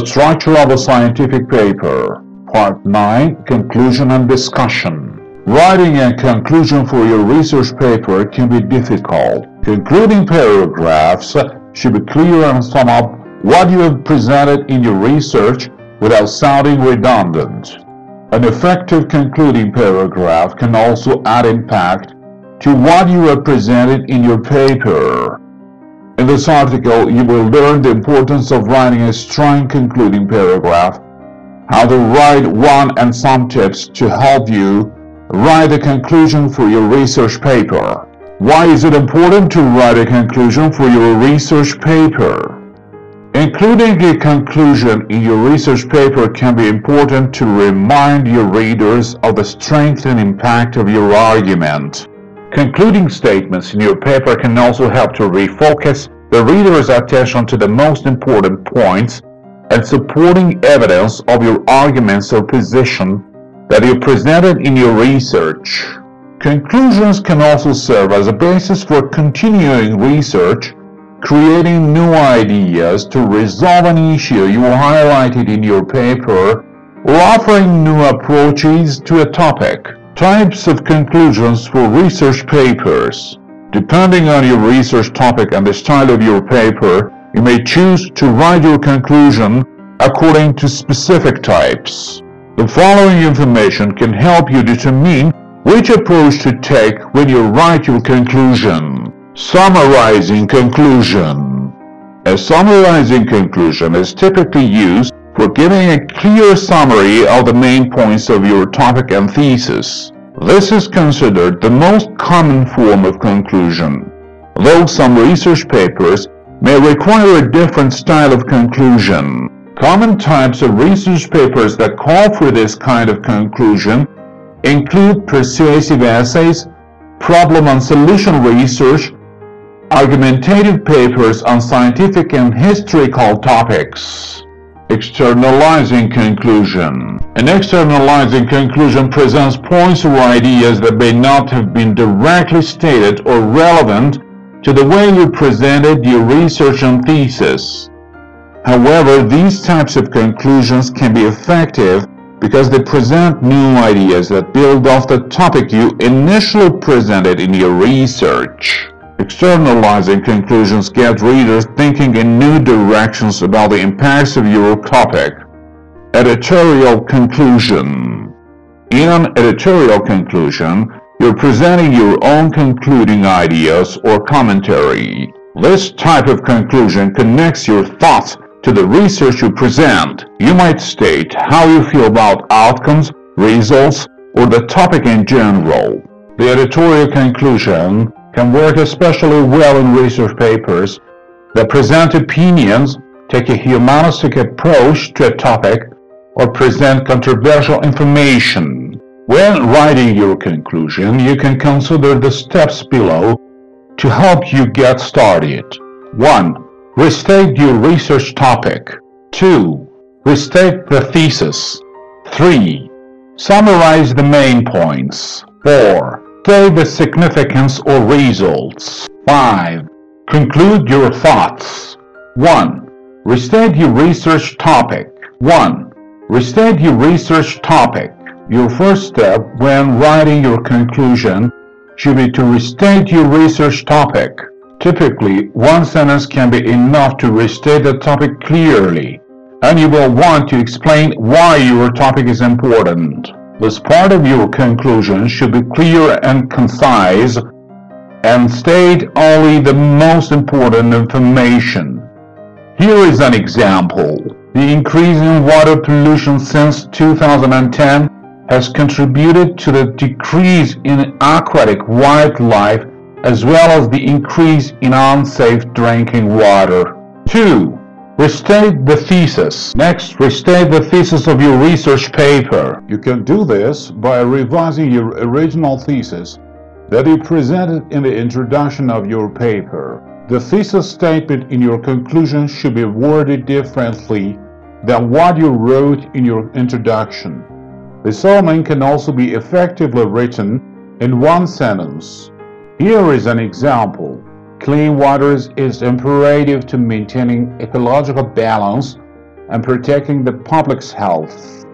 The structure of a scientific paper. Part 9 Conclusion and Discussion. Writing a conclusion for your research paper can be difficult. Concluding paragraphs should be clear and sum up what you have presented in your research without sounding redundant. An effective concluding paragraph can also add impact to what you have presented in your paper. In this article, you will learn the importance of writing a strong concluding paragraph, how to write one and some tips to help you write a conclusion for your research paper. Why is it important to write a conclusion for your research paper? Including a conclusion in your research paper can be important to remind your readers of the strength and impact of your argument. Concluding statements in your paper can also help to refocus the reader's attention to the most important points and supporting evidence of your arguments or position that you presented in your research. Conclusions can also serve as a basis for continuing research creating new ideas to resolve an issue you highlighted in your paper, or offering new approaches to a topic. Types of conclusions for research papers. Depending on your research topic and the style of your paper, you may choose to write your conclusion according to specific types. The following information can help you determine which approach to take when you write your conclusion. Summarizing conclusion. A summarizing conclusion is typically used for giving a clear summary of the main points of your topic and thesis. This is considered the most common form of conclusion, though some research papers may require a different style of conclusion. Common types of research papers that call for this kind of conclusion include persuasive essays, problem and solution research, argumentative papers on scientific and historical topics. Externalizing conclusion. An externalizing conclusion presents points or ideas that may not have been directly stated or relevant to the way you presented your research and thesis. However, these types of conclusions can be effective because they present new ideas that build off the topic you initially presented in your research. Externalizing conclusions get readers thinking in new directions about the impacts of your topic. Editorial conclusion. In an editorial conclusion, you're presenting your own concluding ideas or commentary. This type of conclusion connects your thoughts to the research you present. You might state how you feel about outcomes, results, or the topic in general. The editorial conclusion can work especially well in research papers that present opinions, take a humanistic approach to a topic, or present controversial information. When writing your conclusion, you can consider the steps below to help you get started. 1. Restate your research topic. 2. Restate the thesis. 3. Summarize the main points. 4. State the significance or results. 5. Conclude your thoughts. 1. Restate your research topic. 1. Restate your research topic. Your first step when writing your conclusion should be to restate your research topic. Typically, one sentence can be enough to restate the topic clearly, and you will want to explain why your topic is important. This part of your conclusion should be clear and concise and state only the most important information. Here is an example. The increase in water pollution since 2010 has contributed to the decrease in aquatic wildlife as well as the increase in unsafe drinking water. 2. Restate the thesis. Next, restate the thesis of your research paper. You can do this by revising your original thesis that you presented in the introduction of your paper. The thesis statement in your conclusion should be worded differently than what you wrote in your introduction. The sermon can also be effectively written in one sentence. Here is an example. Clean water is imperative to maintaining ecological balance and protecting the public's health.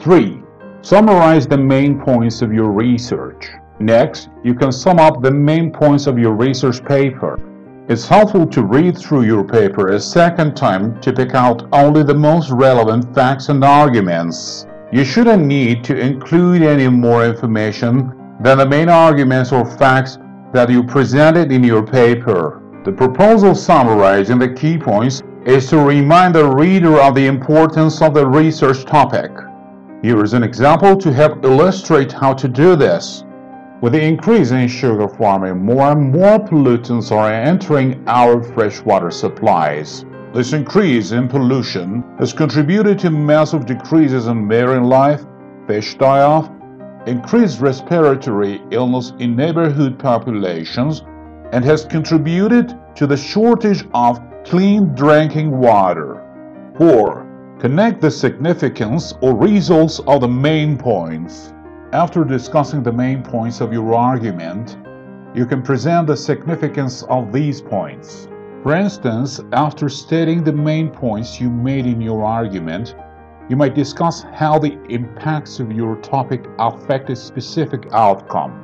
3. Summarize the main points of your research. Next, you can sum up the main points of your research paper. It's helpful to read through your paper a second time to pick out only the most relevant facts and arguments. You shouldn't need to include any more information than the main arguments or facts that you presented in your paper. The proposal summarizing the key points is to remind the reader of the importance of the research topic. Here is an example to help illustrate how to do this. With the increase in sugar farming, more and more pollutants are entering our freshwater supplies. This increase in pollution has contributed to massive decreases in marine life, fish die-off, increased respiratory illness in neighborhood populations, and has contributed to the shortage of clean drinking water. 4. Connect the significance or results of the main points. After discussing the main points of your argument, you can present the significance of these points. For instance, after stating the main points you made in your argument, you might discuss how the impacts of your topic affect a specific outcome.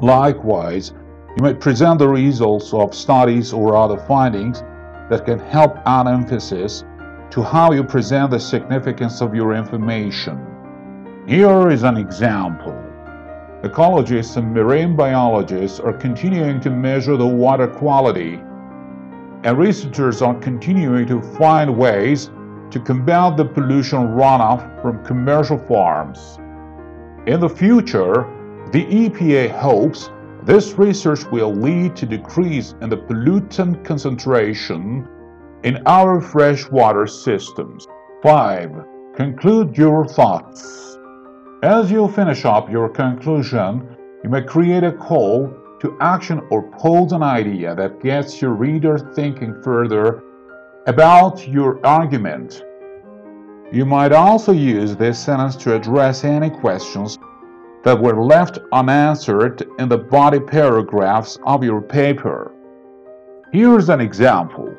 Likewise, you might present the results of studies or other findings that can help add emphasis to how you present the significance of your information. Here is an example. Ecologists and marine biologists are continuing to measure the water quality, and researchers are continuing to find ways to combat the pollution runoff from commercial farms. In the future, the EPA hopes this research will lead to decrease in the pollutant concentration in our freshwater systems. 5. Conclude your thoughts. As you finish up your conclusion, you may create a call to action or pose an idea that gets your reader thinking further about your argument. You might also use this sentence to address any questions that were left unanswered in the body paragraphs of your paper. Here's an example.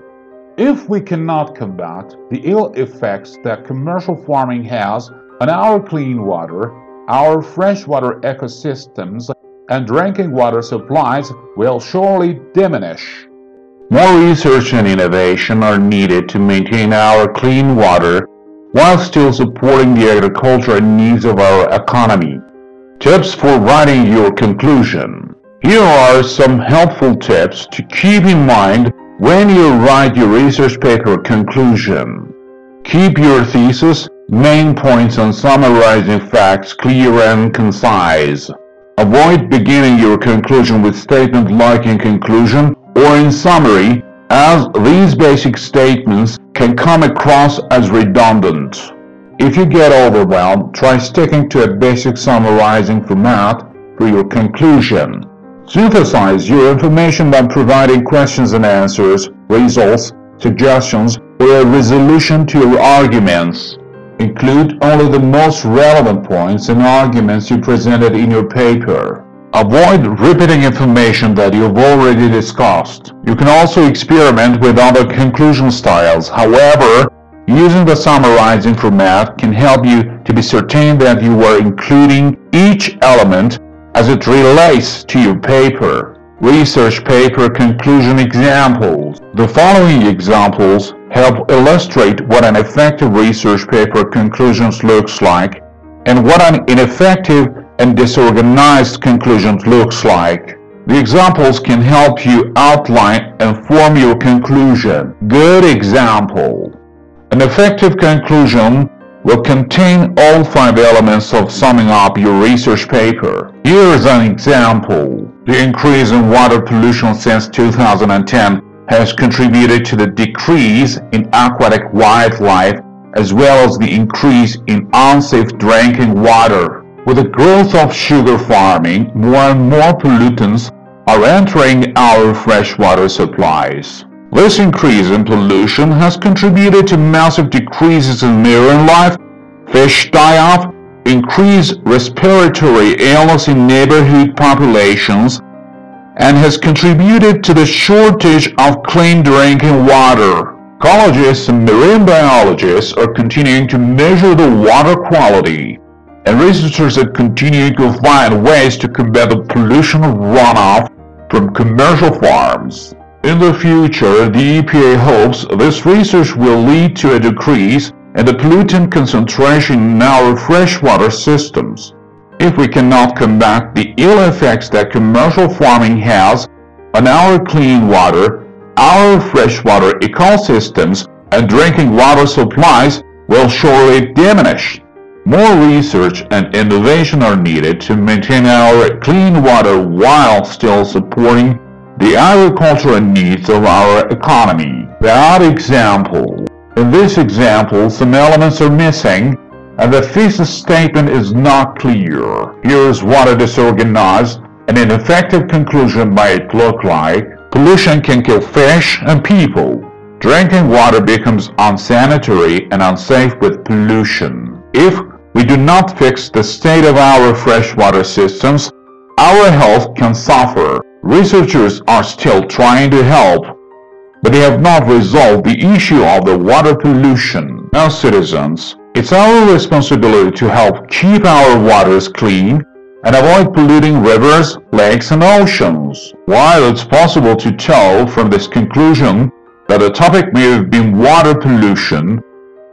If we cannot combat the ill effects that commercial farming has on our clean water, our freshwater ecosystems and drinking water supplies will surely diminish. More research and innovation are needed to maintain our clean water while still supporting the agricultural needs of our economy. Tips for writing your conclusion. Here are some helpful tips to keep in mind when you write your research paper conclusion. Keep your thesis, main points and summarizing facts clear and concise. Avoid beginning your conclusion with statements like in conclusion or in summary, as these basic statements can come across as redundant. If you get overwhelmed, try sticking to a basic summarizing format for your conclusion. Synthesize your information by providing questions and answers, results, suggestions, or a resolution to your arguments. Include only the most relevant points and arguments you presented in your paper. Avoid repeating information that you've already discussed. You can also experiment with other conclusion styles. However, Using the summarizing format can help you to be certain that you are including each element as it relates to your paper. Research paper conclusion examples. The following examples help illustrate what an effective research paper conclusions looks like and what an ineffective and disorganized conclusion looks like. The examples can help you outline and form your conclusion. Good example. An effective conclusion will contain all five elements of summing up your research paper. Here is an example. The increase in water pollution since 2010 has contributed to the decrease in aquatic wildlife as well as the increase in unsafe drinking water. With the growth of sugar farming, more and more pollutants are entering our freshwater supplies. This increase in pollution has contributed to massive decreases in marine life, fish die-off, increased respiratory illness in neighborhood populations, and has contributed to the shortage of clean drinking water. Ecologists and marine biologists are continuing to measure the water quality, and researchers are continuing to find ways to combat the pollution runoff from commercial farms. In the future, the EPA hopes this research will lead to a decrease in the pollutant concentration in our freshwater systems. If we cannot combat the ill effects that commercial farming has on our clean water, our freshwater ecosystems and drinking water supplies will surely diminish. More research and innovation are needed to maintain our clean water while still supporting the agricultural needs of our economy. That example. In this example, some elements are missing and the thesis statement is not clear. Here's what a disorganized and ineffective conclusion might look like. Pollution can kill fish and people. Drinking water becomes unsanitary and unsafe with pollution. If we do not fix the state of our freshwater systems, our health can suffer. Researchers are still trying to help, but they have not resolved the issue of the water pollution. As citizens, it's our responsibility to help keep our waters clean and avoid polluting rivers, lakes, and oceans. While it's possible to tell from this conclusion that the topic may have been water pollution,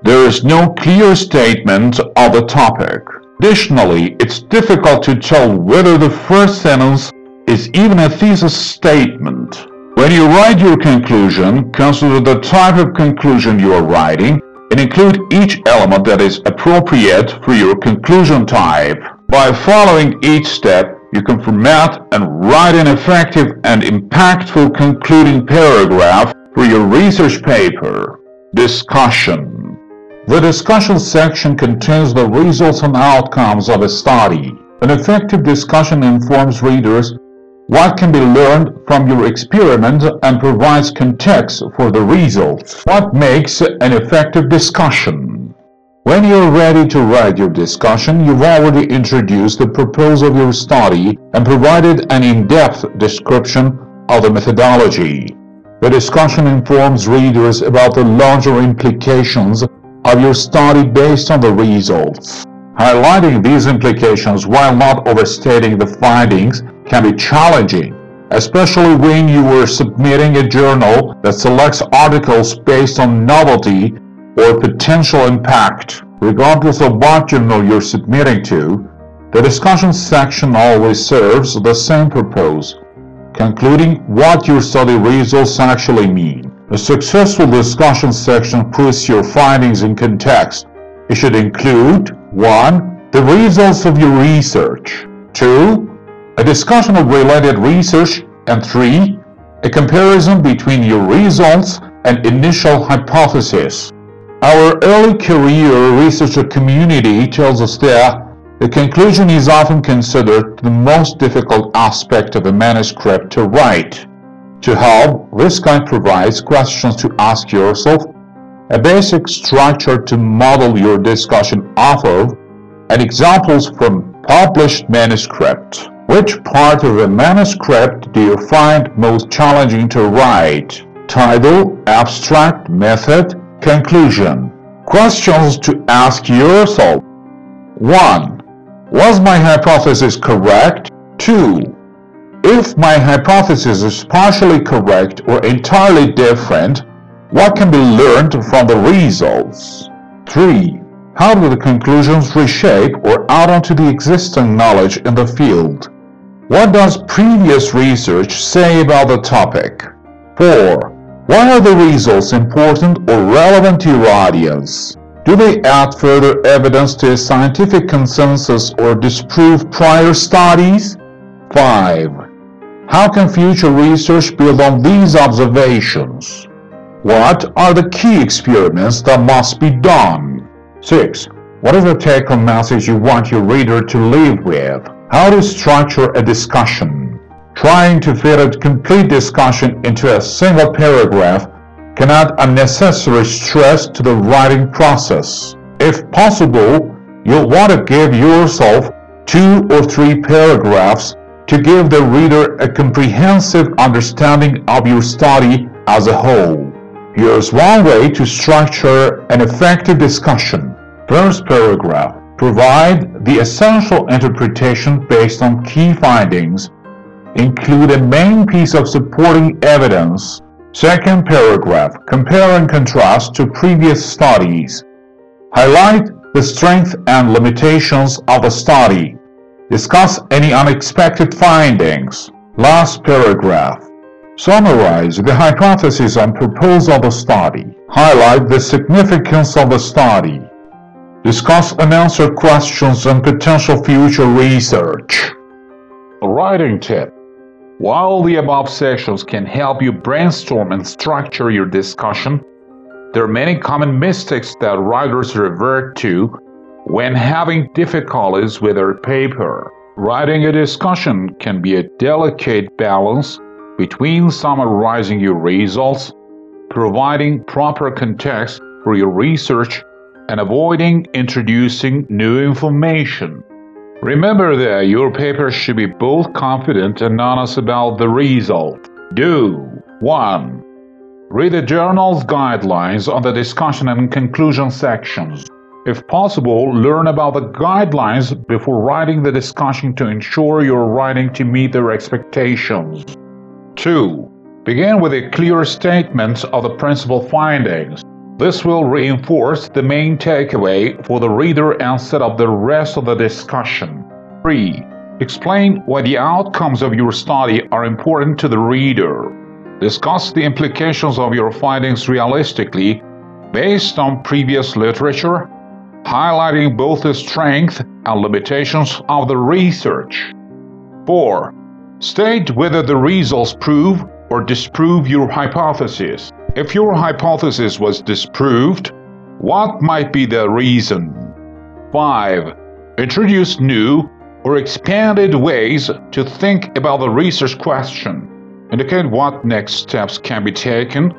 there is no clear statement of the topic. Additionally, it's difficult to tell whether the first sentence is even a thesis statement. When you write your conclusion, consider the type of conclusion you are writing and include each element that is appropriate for your conclusion type. By following each step, you can format and write an effective and impactful concluding paragraph for your research paper. Discussion The discussion section contains the results and outcomes of a study. An effective discussion informs readers what can be learned from your experiment and provides context for the results. What makes an effective discussion? When you're ready to write your discussion, you've already introduced the purpose of your study and provided an in-depth description of the methodology. The discussion informs readers about the larger implications of your study based on the results. Highlighting these implications while not overstating the findings can be challenging, especially when you are submitting a journal that selects articles based on novelty or potential impact. Regardless of what journal you're submitting to, the discussion section always serves the same purpose, concluding what your study results actually mean. A successful discussion section puts your findings in context. It should include 1. The results of your research 2. A discussion of related research and 3. A comparison between your results and initial hypothesis. Our early career researcher community tells us that the conclusion is often considered the most difficult aspect of a manuscript to write. To help, this guide provides questions to ask yourself, a basic structure to model your discussion off of, and examples from published manuscript. Which part of a manuscript do you find most challenging to write? Title, abstract, method, Conclusion Questions to ask yourself 1. Was my hypothesis correct? 2. If my hypothesis is partially correct or entirely different, what can be learned from the results? 3. How do the conclusions reshape or add on to the existing knowledge in the field? What does previous research say about the topic? 4. Why are the results important or relevant to your audience? Do they add further evidence to a scientific consensus or disprove prior studies? 5. How can future research build on these observations? What are the key experiments that must be done? 6. What is the take-home message you want your reader to leave with? How to structure a discussion? Trying to fit a complete discussion into a single paragraph can add unnecessary stress to the writing process. If possible, you'll want to give yourself two or three paragraphs to give the reader a comprehensive understanding of your study as a whole. Here's one way to structure an effective discussion. First paragraph. Provide the essential interpretation based on key findings. Include a main piece of supporting evidence. Second paragraph. Compare and contrast to previous studies. Highlight the strengths and limitations of the study. Discuss any unexpected findings. Last paragraph. Summarize the hypothesis and proposal of the study. Highlight the significance of the study. Discuss and answer questions and potential future research. Writing tip. While the above sections can help you brainstorm and structure your discussion, there are many common mistakes that writers revert to when having difficulties with their paper. Writing a discussion can be a delicate balance between summarizing your results, providing proper context for your research, and avoiding introducing new information. Remember that your paper should be both confident and honest about the result. Do 1. Read the journal's guidelines on the discussion and conclusion sections. If possible, learn about the guidelines before writing the discussion to ensure you're writing to meet their expectations. 2. Begin with a clear statement of the principal findings. This will reinforce the main takeaway for the reader and set up the rest of the discussion. 3. Explain why the outcomes of your study are important to the reader. Discuss the implications of your findings realistically based on previous literature, highlighting both the strength and limitations of the research. 4. State whether the results prove or disprove your hypothesis. If your hypothesis was disproved, what might be the reason? 5. Introduce new or expanded ways to think about the research question. Indicate what next steps can be taken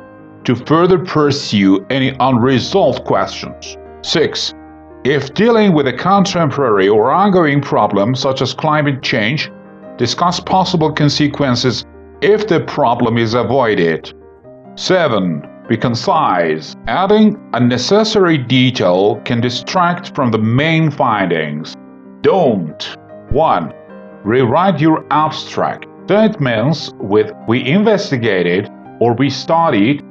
to further pursue any unresolved questions. 6. If dealing with a contemporary or ongoing problem such as climate change, Discuss possible consequences if the problem is avoided. 7. Be concise. Adding unnecessary detail can distract from the main findings. Don't. 1. Rewrite your abstract. Statements with we investigated or we studied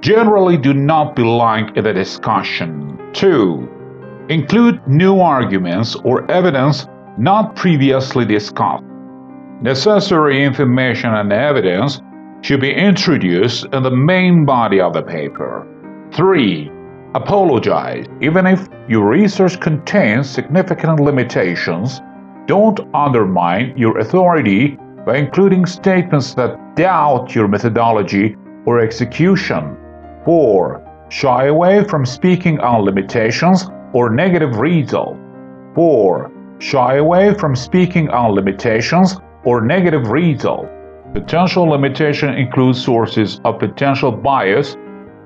generally do not belong in the discussion. 2. Include new arguments or evidence not previously discussed. Necessary information and evidence should be introduced in the main body of the paper. 3. Apologize. Even if your research contains significant limitations, don't undermine your authority by including statements that doubt your methodology or execution. 4. Shy away from speaking on limitations or negative results. 4. Shy away from speaking on limitations or negative result. Potential limitation includes sources of potential bias,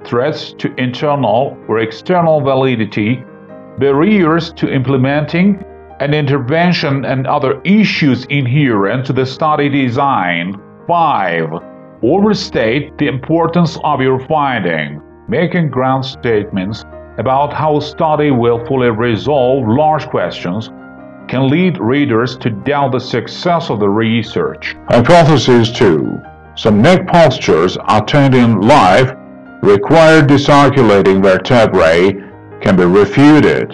threats to internal or external validity, barriers to implementing an intervention and other issues inherent to the study design. 5. Overstate the importance of your finding, making grand statements about how study will fully resolve large questions can lead readers to doubt the success of the research. Hypothesis 2. Some neck postures attained in life require disarticulating vertebrae can be refuted.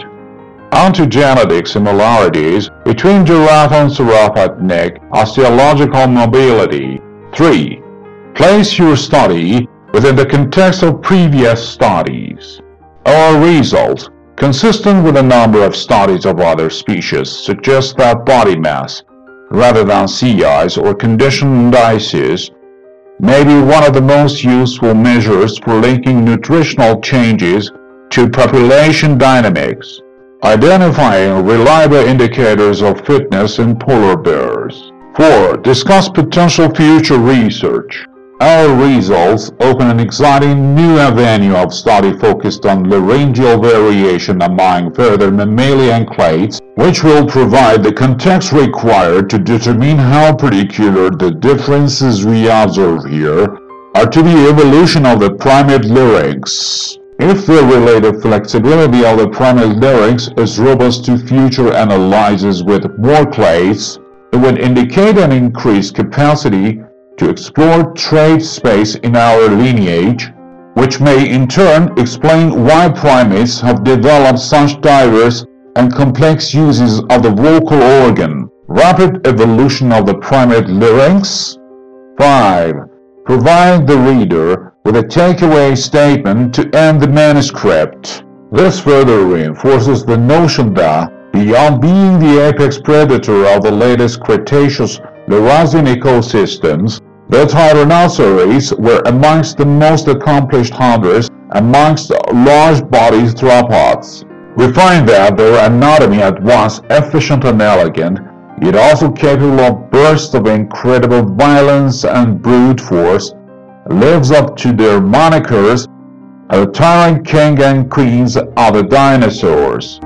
Ontogenetic similarities between giraffe and sauropod neck osteological mobility. 3. Place your study within the context of previous studies. Our results consistent with a number of studies of other species, suggests that body mass, rather than CIs or condition indices, may be one of the most useful measures for linking nutritional changes to population dynamics, identifying reliable indicators of fitness in polar bears. 4. Discuss potential future research. Our results open an exciting new avenue of study focused on laryngeal variation among further mammalian clades, which will provide the context required to determine how particular the differences we observe here are to the evolution of the primate larynx. If the related flexibility of the primate larynx is robust to future analyses with more clades, it would indicate an increased capacity to explore trade space in our lineage, which may in turn explain why primates have developed such diverse and complex uses of the vocal organ. Rapid evolution of the primate larynx. 5. Provide the reader with a takeaway statement to end the manuscript. This further reinforces the notion that, beyond being the apex predator of the latest Cretaceous Laurasian ecosystems, the tyrannosaurs were amongst the most accomplished hunters amongst large-bodied theropods. We find that their anatomy at once efficient and elegant, yet also capable of bursts of incredible violence and brute force, lives up to their monikers, the tyrant king and queens of the dinosaurs.